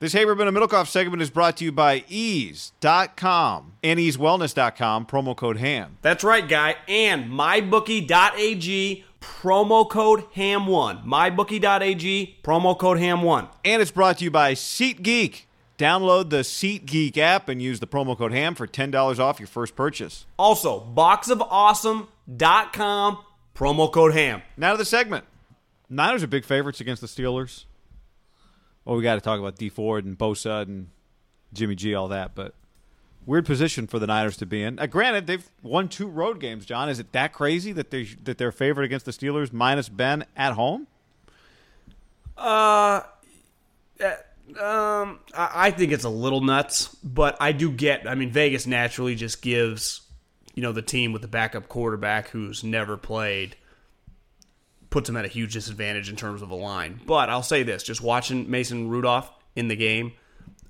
This Haberman and Middlekauff segment is brought to you by eaze.com and eazewellness.com, promo code HAM. That's right, guy. And mybookie.ag, promo code HAM1. Mybookie.ag, promo code HAM1. And it's brought to you by SeatGeek. Download the SeatGeek app and use the promo code HAM for $10 off your first purchase. Also, boxofawesome.com, promo code HAM. Now to the segment. Niners are big favorites against the Steelers. Well, we got to talk about Dee Ford and Bosa and Jimmy G, all that, but weird position for the Niners to be in. Uh, granted, they've won two road games. John, is it that crazy that they that they're favored against the Steelers minus Ben at home? Uh, um, I think it's a little nuts, but I do get. I mean, Vegas naturally just gives you know the team with the backup quarterback who's never played puts him at a huge disadvantage in terms of a line. But I'll say this: just watching Mason Rudolph in the game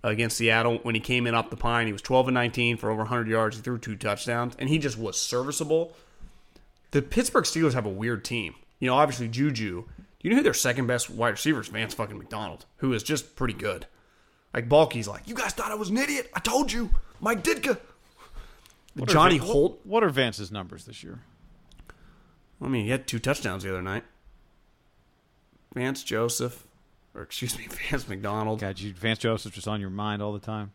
against Seattle when he came in up the pine, he was 12 and 19 for over 100 yards. He threw two touchdowns, and he just was serviceable. The Pittsburgh Steelers have a weird team. You know, obviously Juju. You know who their second best wide receiver is? Vance fucking McDonald, who is just pretty good. Like Balky's like, you guys thought I was an idiot. I told you, Mike Ditka. What Johnny are, Holt. What are Vance's numbers this year? I mean, he had two touchdowns the other night. Vance Joseph, or excuse me, Vance McDonald. God, you, Vance Joseph just on your mind all the time.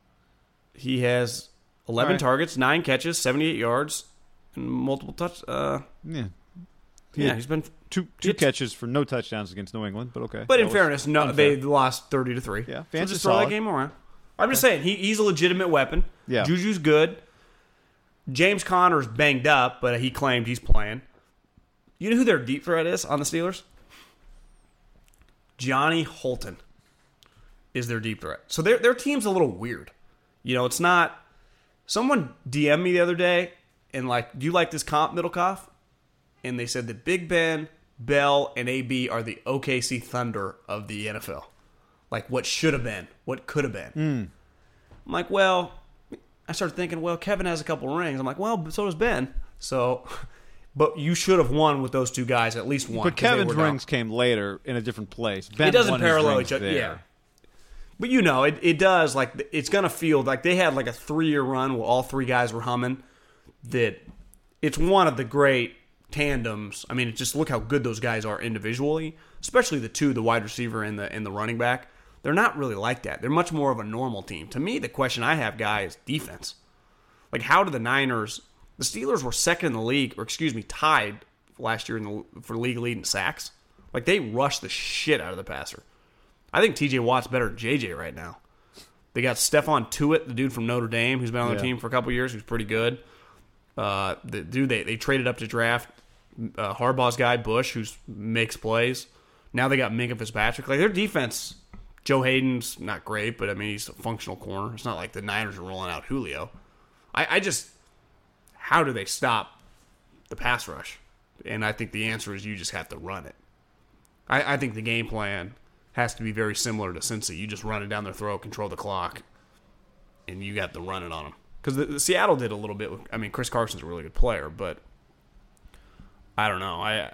He has 11 All right. targets, nine catches, 78 yards, and multiple touch. Uh, Yeah, yeah, he's been. two two catches for no touchdowns against New England, but okay. But in fairness, no, unfair. they lost 30 to three. Yeah, so Vance just is throw that game around. I'm just saying he, he's a legitimate weapon. Yeah. Juju's good. James Conner's banged up, but he claimed he's playing. You know who their deep threat is on the Steelers? Johnny Holton is their deep threat. So their their team's a little weird. You know, it's not. Someone DM'd me the other day and like, do you like this comp, Middlekauff? And they said that Big Ben, Bell, and AB are the OKC Thunder of the NFL. Like what should have been, what could have been. Hmm. I'm like, well, I started thinking, well, Kevin has a couple rings. I'm like, well, so does Ben. So, but you should have won with those two guys at least one. But Kevin's were down. rings came later in a different place. Ben it doesn't parallel each other. Yeah. But you know, it, it does like it's gonna feel like they had like a three year run where all three guys were humming. That it's one of the great tandems. I mean, just look how good those guys are individually, especially the two, the wide receiver and the and the running back. They're not really like that. They're much more of a normal team. To me, the question I have, guys, defense. Like, how do the Niners? The Steelers were second in the league, or excuse me, tied last year in the, for league lead in sacks. Like they rushed the shit out of the passer. I think T.J. Watt's better than J.J. right now. They got Stephon Tuitt, the dude from Notre Dame, who's been on the Yeah. team for a couple years, who's pretty good. Uh, the dude they they traded up to draft uh, Harbaugh's guy Bush, who makes plays. Now they got Minkah Fitzpatrick. Like their defense, Joe Haden's not great, but I mean he's a functional corner. It's not like the Niners are rolling out Julio. I, I just how do they stop the pass rush? And I think the answer is you just have to run it. I, I think the game plan has to be very similar to Cincy. You just run it down their throat, control the clock, and you got the running on them. Because the, the Seattle did a little bit. With, I mean, Chris Carson's a really good player, but I don't know. I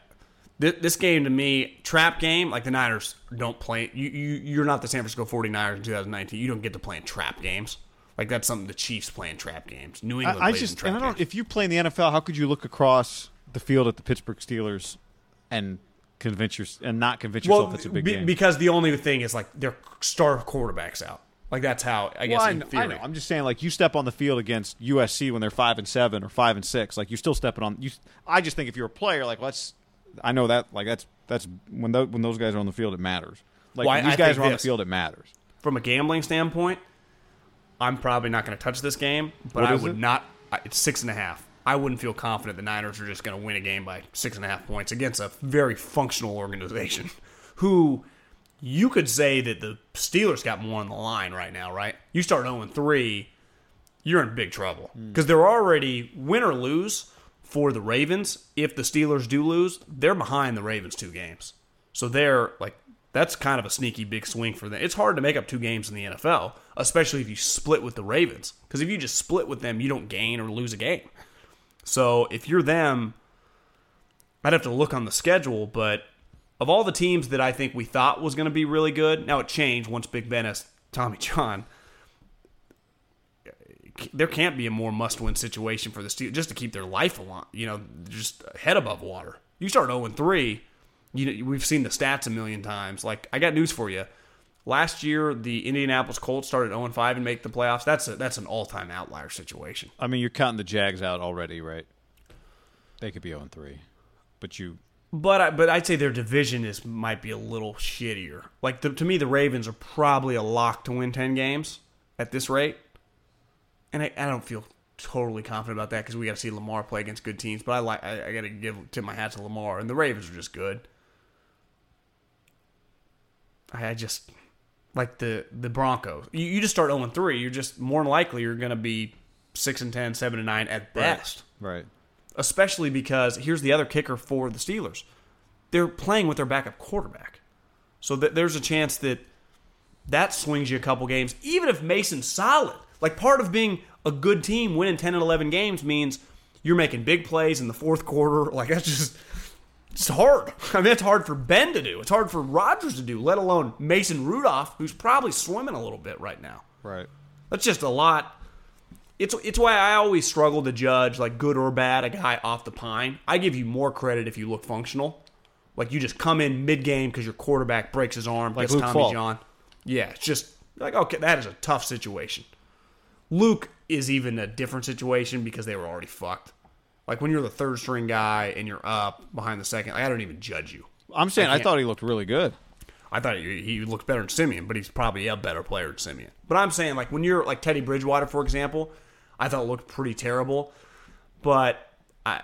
thi- this game to me, trap game, like the Niners don't play. You you you're not the San Francisco 49ers in 2019. You don't get to play in trap games. Like that's something the Chiefs play in trap games. New England I, I just I don't. games. If you play in the NFL, how could you look across the field at the Pittsburgh Steelers and convince your and not convince yourself it's a big be- game? because the only thing is like their star quarterbacks out. Like that's how I guess well, I, in know, I theory. know. I'm just saying, like you step on the field against USC when they're five and seven or five and six, like you're still stepping on. You, I just think if you're a player, like let's. I know that, like that's that's when those when those guys are on the field, it matters. Like Well, when these I guys are on this. the field, it matters. From a gambling standpoint, I'm probably not going to touch this game, but I would it? not. It's six and a half. I wouldn't feel confident the Niners are just going to win a game by six and a half points against a very functional organization, who you could say that the Steelers got more on the line right now, right? You start 0 3, you're in big trouble Hmm. because they're already win or lose for the Ravens. If the Steelers do lose, they're behind the Ravens two games, so they're like that's kind of a sneaky big swing for them. It's hard to make up two games in the NFL, especially if you split with the Ravens, because if you just split with them, you don't gain or lose a game. So if you're them, I'd have to look on the schedule, but of all the teams that I think we thought was going to be really good, now it changed once Big Ben has Tommy John. There can't be a more must-win situation for the Steelers just to keep their life along, you know, just head above water. You start 0 3, you know, we've seen the stats a million times. Like I got news for you. Last year, the Indianapolis Colts started 0 5 and make the playoffs. That's a, that's an all-time outlier situation. I mean, you're counting the Jags out already, right? They could be 0 3, but you But I, but I'd say their division is might be a little shittier. Like the, to me, the Ravens are probably a lock to win ten games at this rate, and I, I don't feel totally confident about that because we got to see Lamar play against good teams. But I like I, I got to give tip my hat to Lamar, and the Ravens are just good. I, just like the the Broncos. You, you just start zero and three. You're just more than likely you're going to be six and 10, 7 and nine at best right. especially because here's the other kicker for the Steelers. They're playing with their backup quarterback. So th- there's a chance that that swings you a couple games, even if Mason's solid. Like part of being a good team, winning 10 and 11 games means you're making big plays in the fourth quarter. Like that's just it's hard. I mean, it's hard for Ben to do. It's hard for Rodgers to do, let alone Mason Rudolph, who's probably swimming a little bit right now. Right. That's just a lot. It's it's why I always struggle to judge like good or bad a guy off the pine. I give you more credit if you look functional. Like you just come in mid game because your quarterback breaks his arm, Like gets Luke Tommy Falk. John. Yeah, it's just like okay, that is a tough situation. Luke is even a different situation because they were already fucked. Like when you're the third string guy and you're up behind the second, I don't even judge you. I'm saying I I, thought he looked really good. I thought he, he looked better than Siemian, but he's probably a better player than Siemian. But I'm saying, like, when you're like Teddy Bridgewater, for example, I thought looked pretty terrible, but I.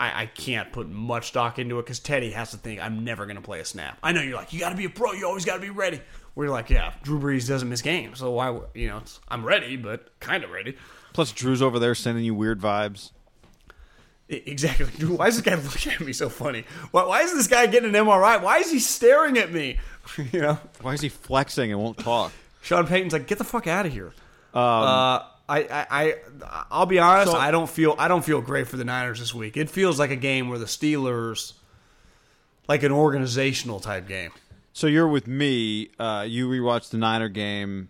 I, I can't put much stock into it because Teddy has to think I'm never going to play a snap. I know you're like you got to be a pro, you always got to be ready. We're like, yeah, Drew Brees doesn't miss games, so why? You know, it's, I'm ready, but kind of ready. Plus, Drew's over there sending you weird vibes. Exactly. Drew, why is this guy looking at me so funny? Why, why is this guy getting an MRI? Why is he staring at me? you know, Why is he flexing and won't talk? Sean Payton's like, get the fuck out of here. uh, I, I, I, I'll be honest. So- I don't feel, I don't feel great for the Niners this week. It feels like a game where the Steelers, like an organizational type game. So you're with me. Uh, you rewatched the Niner game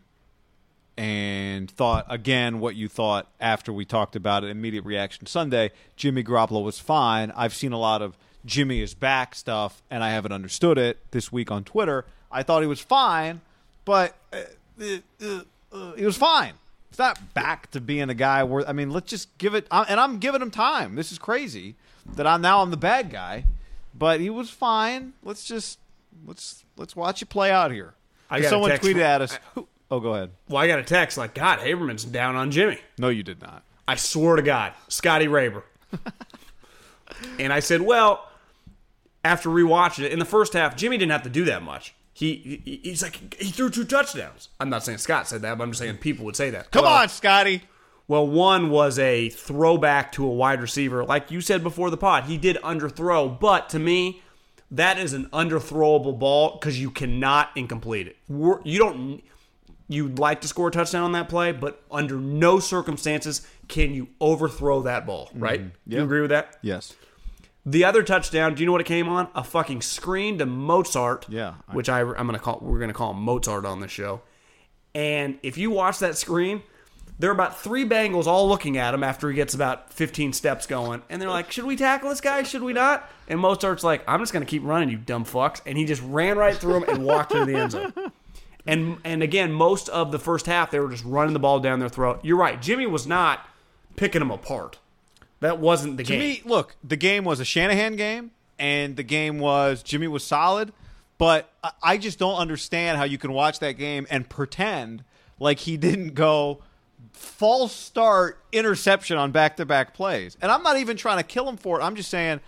and thought again what you thought after we talked about it. Immediate reaction Sunday. Jimmy Garoppolo was fine. I've seen a lot of Jimmy is back stuff, and I haven't understood it this week on Twitter. I thought he was fine, but uh, uh, uh, uh, he was fine. It's not back to being a guy where I mean, let's just give it. And I'm giving him time. This is crazy that I'm now I'm the bad guy, but he was fine. Let's just let's let's watch it play out here. I Someone tweeted from- at us. Oh, go ahead. Well, I got a text like, God, Haberman's down on Jimmy. No, you did not. I swear to God, Scotty Raber. and I said, well, after rewatching it, in the first half, Jimmy didn't have to do that much. He, he he's like he threw two touchdowns. I'm not saying Scott said that, but I'm just saying people would say that. Come Well, on, Scotty. Well, one was a throwback to a wide receiver, like you said before the pod. He did underthrow, but to me, that is an underthrowable ball because you cannot incomplete it. We're, you don't. You'd like to score a touchdown on that play, but under no circumstances can you overthrow that ball. Mm-hmm. Right? You Yeah. agree with that? Yes. The other touchdown, do you know what it came on? A fucking screen to Mozart. Yeah. Which I, I'm gonna call. We're gonna call him Mozart on this show. And if you watch that screen, there are about three Bengals all looking at him after he gets about 15 steps going, and they're like, "Should we tackle this guy? Should we not?" And Mozart's like, "I'm just gonna keep running, you dumb fucks," and he just ran right through him and walked into the end zone. And and again, most of the first half they were just running the ball down their throat. You're right, Jimmy was not picking them apart. That wasn't the To game. me, look, the game was a Shanahan game, and the game was Jimmy was solid, but I- just don't understand how you can watch that game and pretend like he didn't go false start interception on back to back plays. And I'm not even trying to kill him for it. I'm just saying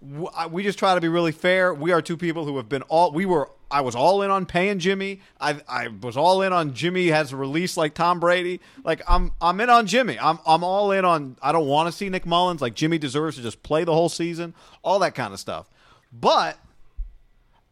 we just try to be really fair. We are two people who have been all we were. I was all in on paying Jimmy. I I was all in on Jimmy has a release like Tom Brady. Like I'm I'm in on Jimmy. I'm I'm all in on. I don't want to see Nick Mullens. Like Jimmy deserves to just play the whole season. All that kind of stuff. But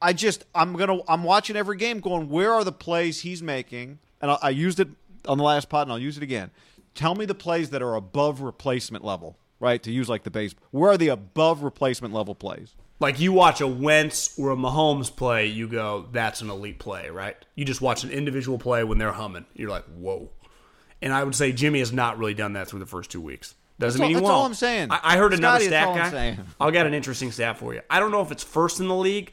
I just I'm gonna I'm watching every game, going where are the plays he's making, and I, I used it on the last pod, and I'll use it again. Tell me the plays that are above replacement level, right? To use like the base, where are the above replacement level plays? Like you watch a Wentz or a Mahomes play, you go, "That's an elite play," right? You just watch an individual play when they're humming, you're like, "Whoa!" And I would say Jimmy has not really done that through the first two weeks. Doesn't That's all- mean he that's all won't. I'm saying. I, I heard another Scotty, that's stat guy. I'll get an interesting stat for you. I don't know if it's first in the league,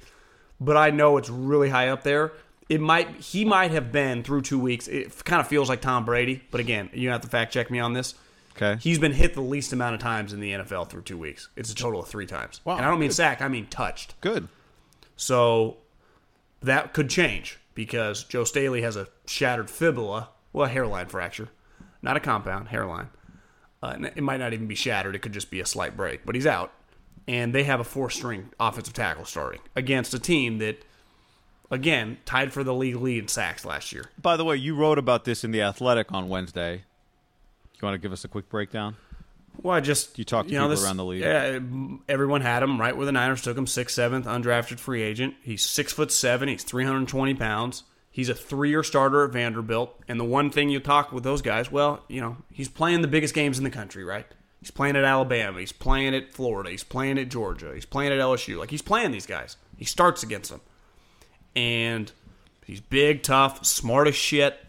but I know it's really high up there. It might he might have been through two weeks. It kind of feels like Tom Brady, but again, you have to fact check me on this. Okay. He's been hit the least amount of times in the NFL through two weeks. It's a total of three times. Wow, and I don't mean sack, I mean touched. Good. So that could change because Joe Staley has a shattered fibula, well, a hairline fracture, not a compound, hairline. Uh, it might not even be shattered. It could just be a slight break, but he's out. And they have a four string offensive tackle starting against a team that, again, tied for the league lead in sacks last year. By the way, you wrote about this in the Athletic on Wednesday. You want to give us a quick breakdown? Well, I just You talked to know, people around the league. Yeah, everyone had him right where the Niners took him, sixth, seventh, undrafted free agent. He's six foot seven. He's three hundred twenty pounds. He's a three-year starter at Vanderbilt. And the one thing you talk with those guys, well, you know, he's playing the biggest games in the country, right? He's playing at Alabama. He's playing at Florida. He's playing at Georgia. He's playing at LSU. Like he's playing these guys. He starts against them, and he's big, tough, smart as shit.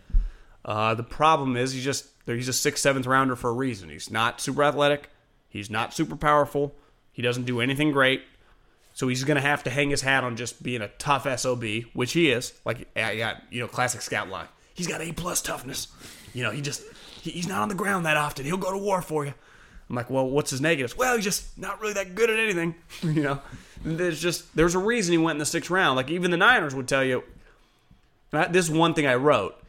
Uh, the problem is he just he's a sixth, seventh rounder for a reason. He's not super athletic. He's not super powerful. He doesn't do anything great. So he's going to have to hang his hat on just being a tough sob, which he is. Like I got you know classic scout line. He's got a plus toughness. You know he just he- he's not on the ground that often. He'll go to war for you. I'm like, well, what's his negatives? Well, he's just not really that good at anything. you know, there's just there's a reason he went in the sixth round. Like even the Niners would tell you. This is one thing I wrote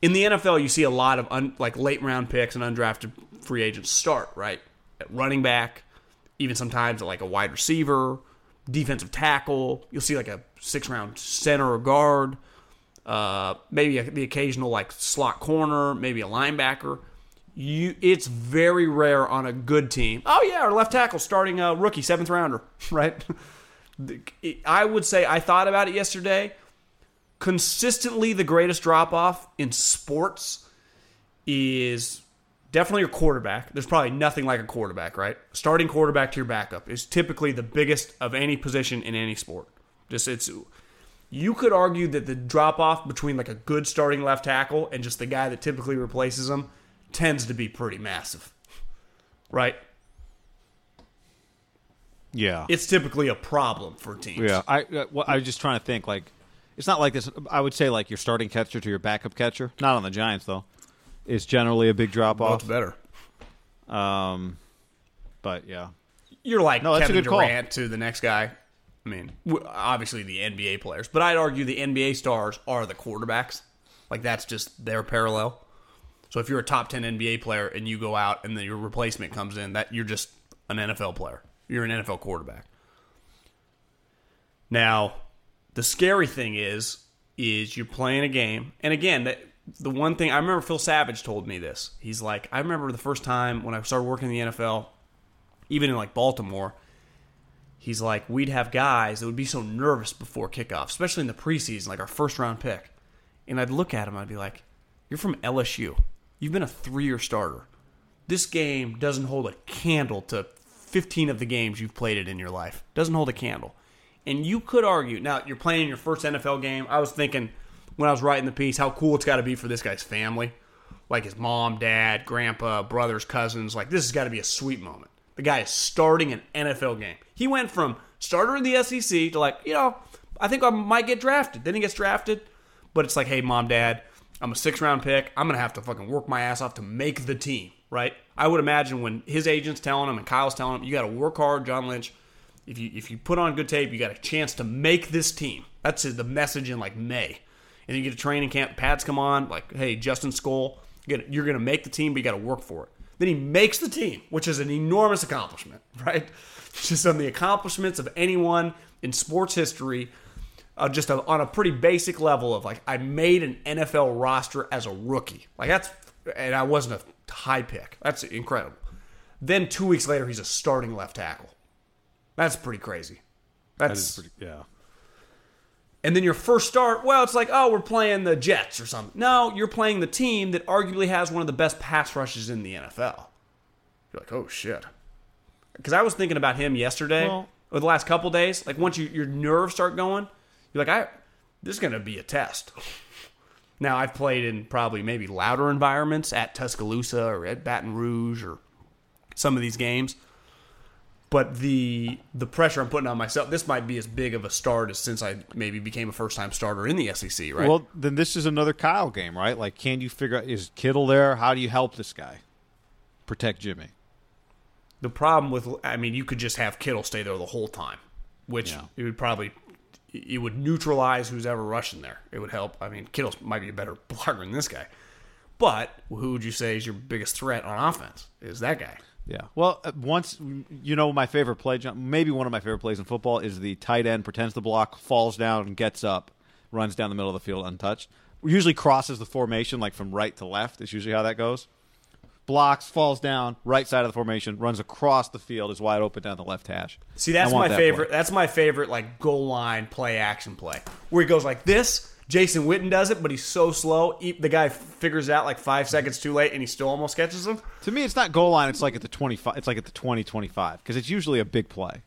in the NFL, you see a lot of un, like late round picks and undrafted free agents start right at running back, even sometimes at like a wide receiver, defensive tackle. You'll see like a six round center or guard, uh, maybe a, the occasional like slot corner, maybe a linebacker. You, it's very rare on a good team. Oh yeah, our left tackle starting a rookie seventh rounder, right? I would say I thought about it yesterday consistently the greatest drop off in sports is definitely your quarterback. There's probably nothing like a quarterback, right? Starting quarterback to your backup is typically the biggest of any position in any sport. Just it's you could argue that the drop off between like a good starting left tackle and just the guy that typically replaces him tends to be pretty massive. Right? Yeah. It's typically a problem for teams. Yeah, I uh, well, I was just trying to think like it's not like this. I would say like your starting catcher to your backup catcher. Not on the Giants though. Is generally a big drop Both off. better. Um, but yeah, You're like No, Kevin good call. Durant to the next guy. I mean, obviously the NBA players, but I'd argue the NBA stars are the quarterbacks. Like that's just their parallel. So if you're a top ten NBA player and you go out and then your replacement comes in, that you're just an NFL player. You're an NFL quarterback. Now, the scary thing is, is you're playing a game, and again, that the one thing I remember Phil Savage told me this. He's like, I remember the first time when I started working in the NFL, even in like Baltimore, he's like, we'd have guys that would be so nervous before kickoff, especially in the preseason, like our first round pick. And I'd look at him, I'd be like, You're from LSU. You've been a three year starter. This game doesn't hold a candle to 15 of the games you've played it in your life. Doesn't hold a candle. And you could argue, now you're playing your first NFL game. I was thinking when I was writing the piece how cool it's got to be for this guy's family. Like his mom, dad, grandpa, brothers, cousins. Like this has got to be a sweet moment. The guy is starting an NFL game. He went from starter in the SEC to like, you know, I think I might get drafted. Then he gets drafted, but it's like, hey, mom, dad, I'm a six round pick. I'm gonna have to fucking work my ass off to make the team, right? I would imagine when his agent's telling him and Kyle's telling him, you got to work hard, John Lynch. If you if you put on good tape, you got a chance to make this team. That's the message in like May, and then you get a training camp. Pads come on, like, hey, Justin Skule, you're gonna make the team, but you got to work for it. Then he makes the team, which is an enormous accomplishment, right? Just on the accomplishments of anyone in sports history, uh, just a, on a pretty basic level of like, I made an NFL roster as a rookie. Like, that's, and I wasn't a high pick. That's incredible. Then two weeks later, he's a starting left tackle. That's pretty crazy. That's That pretty, yeah. and then your first start, well, it's like, oh, we're playing the Jets or something. No, you're playing the team that arguably has one of the best pass rushes in the NFL. You're like, oh shit. Because I was thinking about him yesterday Well- or the last couple days. Like once you, your nerves start going, you're like, I this is gonna be a test. Now I've played in probably maybe louder environments at Tuscaloosa or at Baton Rouge or some of these games. But the the pressure I'm putting on myself, this might be as big of a start as since I maybe became a first time starter in the SEC, right? Well, then this is another Kyle game, right? Like, can you figure out is Kittle there? How do you help this guy protect Jimmy? the problem with I mean, you could just have Kittle stay there the whole time, which Yeah. it would probably it would neutralize who's ever rushing there. It would help. I mean, Kittle might be a better blocker than this guy. But who would you say is your biggest threat on offense? Is that guy? Yeah. Well, uh, once you know my favorite play, maybe one of my favorite plays in football is the tight end pretends to block, falls down, and gets up, runs down the middle of the field untouched. Usually crosses the formation like from right to left. Is usually how that goes. Blocks, falls down, right side of the formation, runs across the field, is wide open down the left hash. See, that's my that favorite. play. That's my favorite, like goal line play action play, where he goes like this. Jason Witten does it, but he's so slow. He- The guy figures out like five seconds too late, and he still almost catches him. To me, it's not goal line. It's like at the twenty five. It's like at the 20, 25 because it's usually a big play.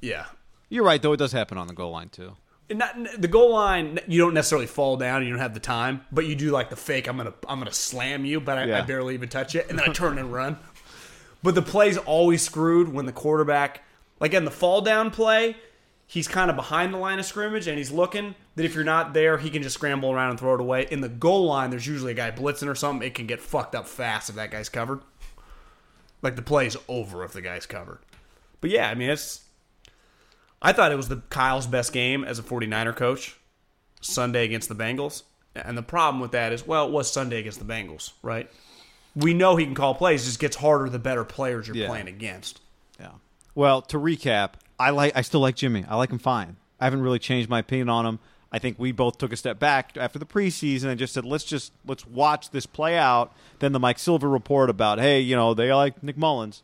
Yeah, You're right, though. It does happen on the goal line too. And not, the goal line, you don't necessarily fall down. You don't have the time, but you do like the fake. I'm gonna, I'm gonna slam you, but I, I barely even touch it, and then I turn and run. But the play's always screwed when the quarterback, like in the fall down play, he's kind of behind the line of scrimmage and he's looking that if you're not there, he can just scramble around and throw it away. In the goal line, there's usually a guy blitzing or something. It can get fucked up fast if that guy's covered. Like the play's over if the guy's covered. But yeah, I mean, it's. I thought it was the Kyle's best game as a 49er coach, Sunday against the Bengals. And the problem with that is, well, it was Sunday against the Bengals, right? We know he can call plays. It just gets harder the better players you're Yeah. playing against. Yeah. Well, to recap, I like. I still like Jimmy. I like him fine. I haven't really changed my opinion on him. I think we both took a step back after the preseason and just said, let's just let's watch this play out. Then the Mike Silver report about, hey, you know, they like Nick Mullens.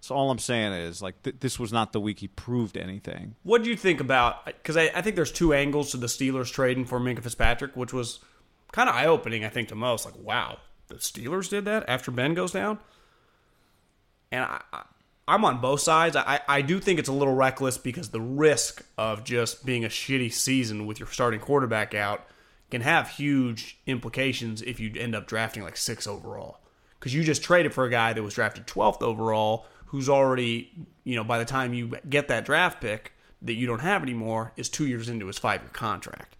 So all I'm saying is, like, th- this was not the week he proved anything. What do you think about? Because I, I think there's two angles to the Steelers trading for Minkah Fitzpatrick, which was kind of eye opening, I think, to most. Like, wow, the Steelers did that after Ben goes down? And I, I, I'm on both sides. I, I do think it's a little reckless because the risk of just being a shitty season with your starting quarterback out can have huge implications if you end up drafting like six overall. Because you just traded for a guy that was drafted 12th overall, who's already, you know, by the time you get that draft pick that you don't have anymore, is two years into his five year contract.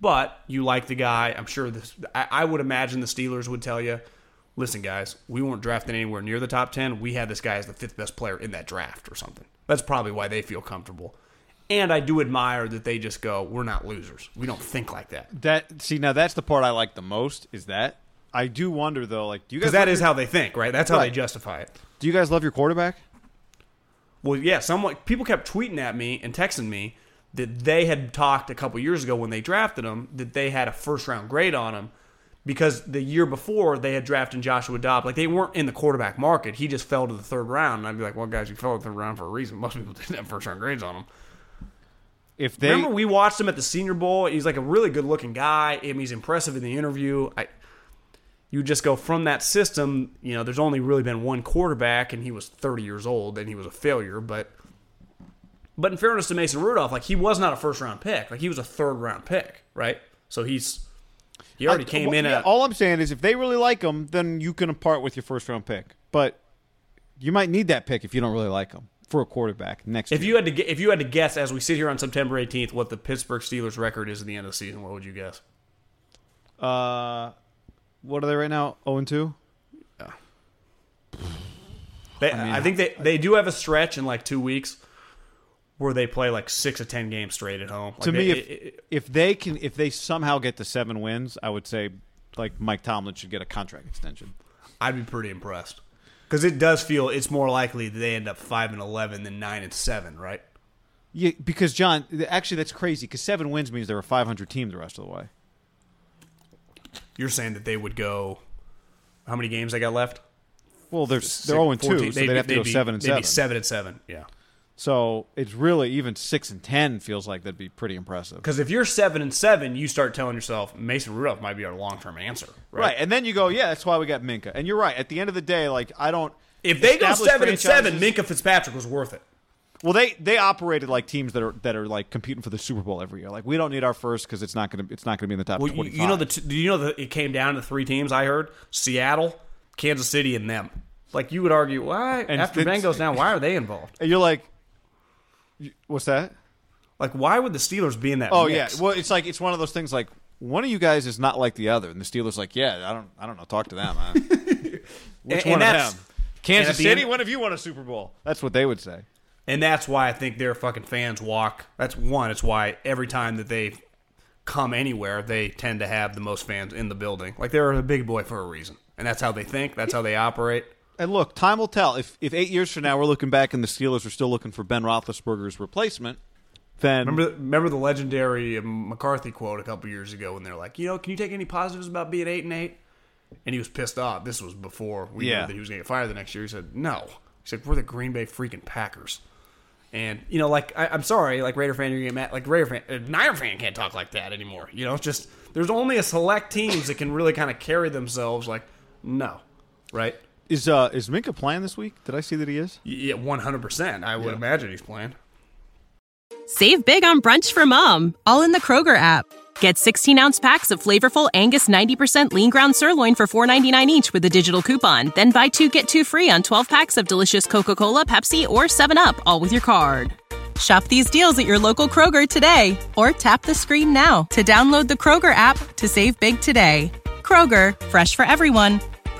But you like the guy. I'm sure this. I, I would imagine the Steelers would tell you, listen, guys, we weren't drafting anywhere near the top 10. We had this guy as the fifth best player in that draft or something. That's probably why they feel comfortable. And I do admire that they just go, we're not losers. We don't think like that. That see now that's the part I like the most. Is that I do wonder though, like, do you guys Because that is your- how they think, right? That's how Right. they justify it. do you guys love your quarterback? Well, yeah, someone people kept tweeting at me and texting me that they had talked a couple years ago when they drafted him that they had a first round grade on him because the year before they had drafted Joshua Dobbs. Like they weren't in the quarterback market. He just fell to the third round. And I'd be like, well, guys, you fell to the third round for a reason. Most people didn't have first round grades on him. If they Remember, we watched him at the Senior Bowl. He's like a really good looking guy. I mean, he's impressive in the interview. I, you just go from that system. You know, there's only really been one quarterback, and he was 30 years old, and he was a failure. But, but in fairness to Mason Rudolph, like he was not a first round pick. Like he was a third round pick, right? So he's he already I- came well, in yeah, at all I'm saying is if they really like him, then you can part with your first round pick. But you might need that pick if you don't really like him for a quarterback next If year. you had to if you had to guess as we sit here on September 18th what the Pittsburgh Steelers record is at the end of the season, what would you guess? uh, what are they right now? 0 and 2. They, I, think they they do have a stretch in like two weeks where they play like six or ten games straight at home. Like to they- me, if it- it- if they can, if they somehow get to seven wins, I would say like Mike Tomlin should get a contract extension. I'd be pretty impressed because it does feel it's more likely that they end up five and eleven than nine and seven, right? Yeah, because John, actually, that's crazy. Because seven wins means they're a 500 team the rest of the way. You're saying that they would go. How many games they got left? Well, they're they're 0 and 2, so they'd, have to go be, seven and they'd seven. be seven and seven. Yeah. So it's really even six and ten feels like that'd be pretty impressive. Because if you're seven and seven, you start telling yourself Mason Rudolph might be our long term answer, right? Right. and then you go, yeah, that's why we got Minkah. And you're right. At the end of the day, like I don't. If they go seven and seven, Minkah Fitzpatrick was worth it. Well, they they operated like teams that are that are like competing for the Super Bowl every year. Like we don't need our first because it's not gonna it's not gonna be in the top Well, you, you know the t- do you know that it came down to three teams? I heard Seattle, Kansas City, and them. Like you would argue, why And after goes down, why are they involved? and you're like, what's that? Like why would the Steelers be in that? Oh mix? yeah. Well, it's like it's one of those things. Like one of you guys is not like the other, and the Steelers like, yeah, I don't I don't know. Talk to them. Huh? Which And- one and of them? Kansas City. end- when have you won a Super Bowl? That's what they would say. and that's why I think their fucking fans walk. That's one. It's why every time that they come anywhere, they tend to have the most fans in the building. Like they're a big boy for a reason, and that's how they think. That's how they operate. And look, time will tell. If if eight years from now we're looking back and the Steelers are still looking for Ben Roethlisberger's replacement, then Remember, remember the legendary McCarthy quote a couple years ago when they're like, you know, can you take any positives about being eight and eight? And he was pissed off. This was before we Yeah. knew that he was going to get fired the next year. He said, no. He said, we're the Green Bay freaking Packers. And you know, like I, I'm sorry, like Raider fan, you're getting mad. Like Raider fan, uh, Niner fan can't talk like that anymore. You know, it's just there's only a select teams that can really kind of carry themselves. Like, no, right? Is uh is Minkah playing this week? Did I see that he is? Yeah, 100. percent I would imagine he's playing. Save big on brunch for mom, all in the Kroger app. Get 16 ounce packs of flavorful Angus 90% lean ground sirloin for $4.99 each with a digital coupon. Then buy two get two free on 12 packs of delicious Coca Cola, Pepsi, or 7UP, all with your card. Shop these deals at your local Kroger today or tap the screen now to download the Kroger app to save big today. Kroger, fresh for everyone.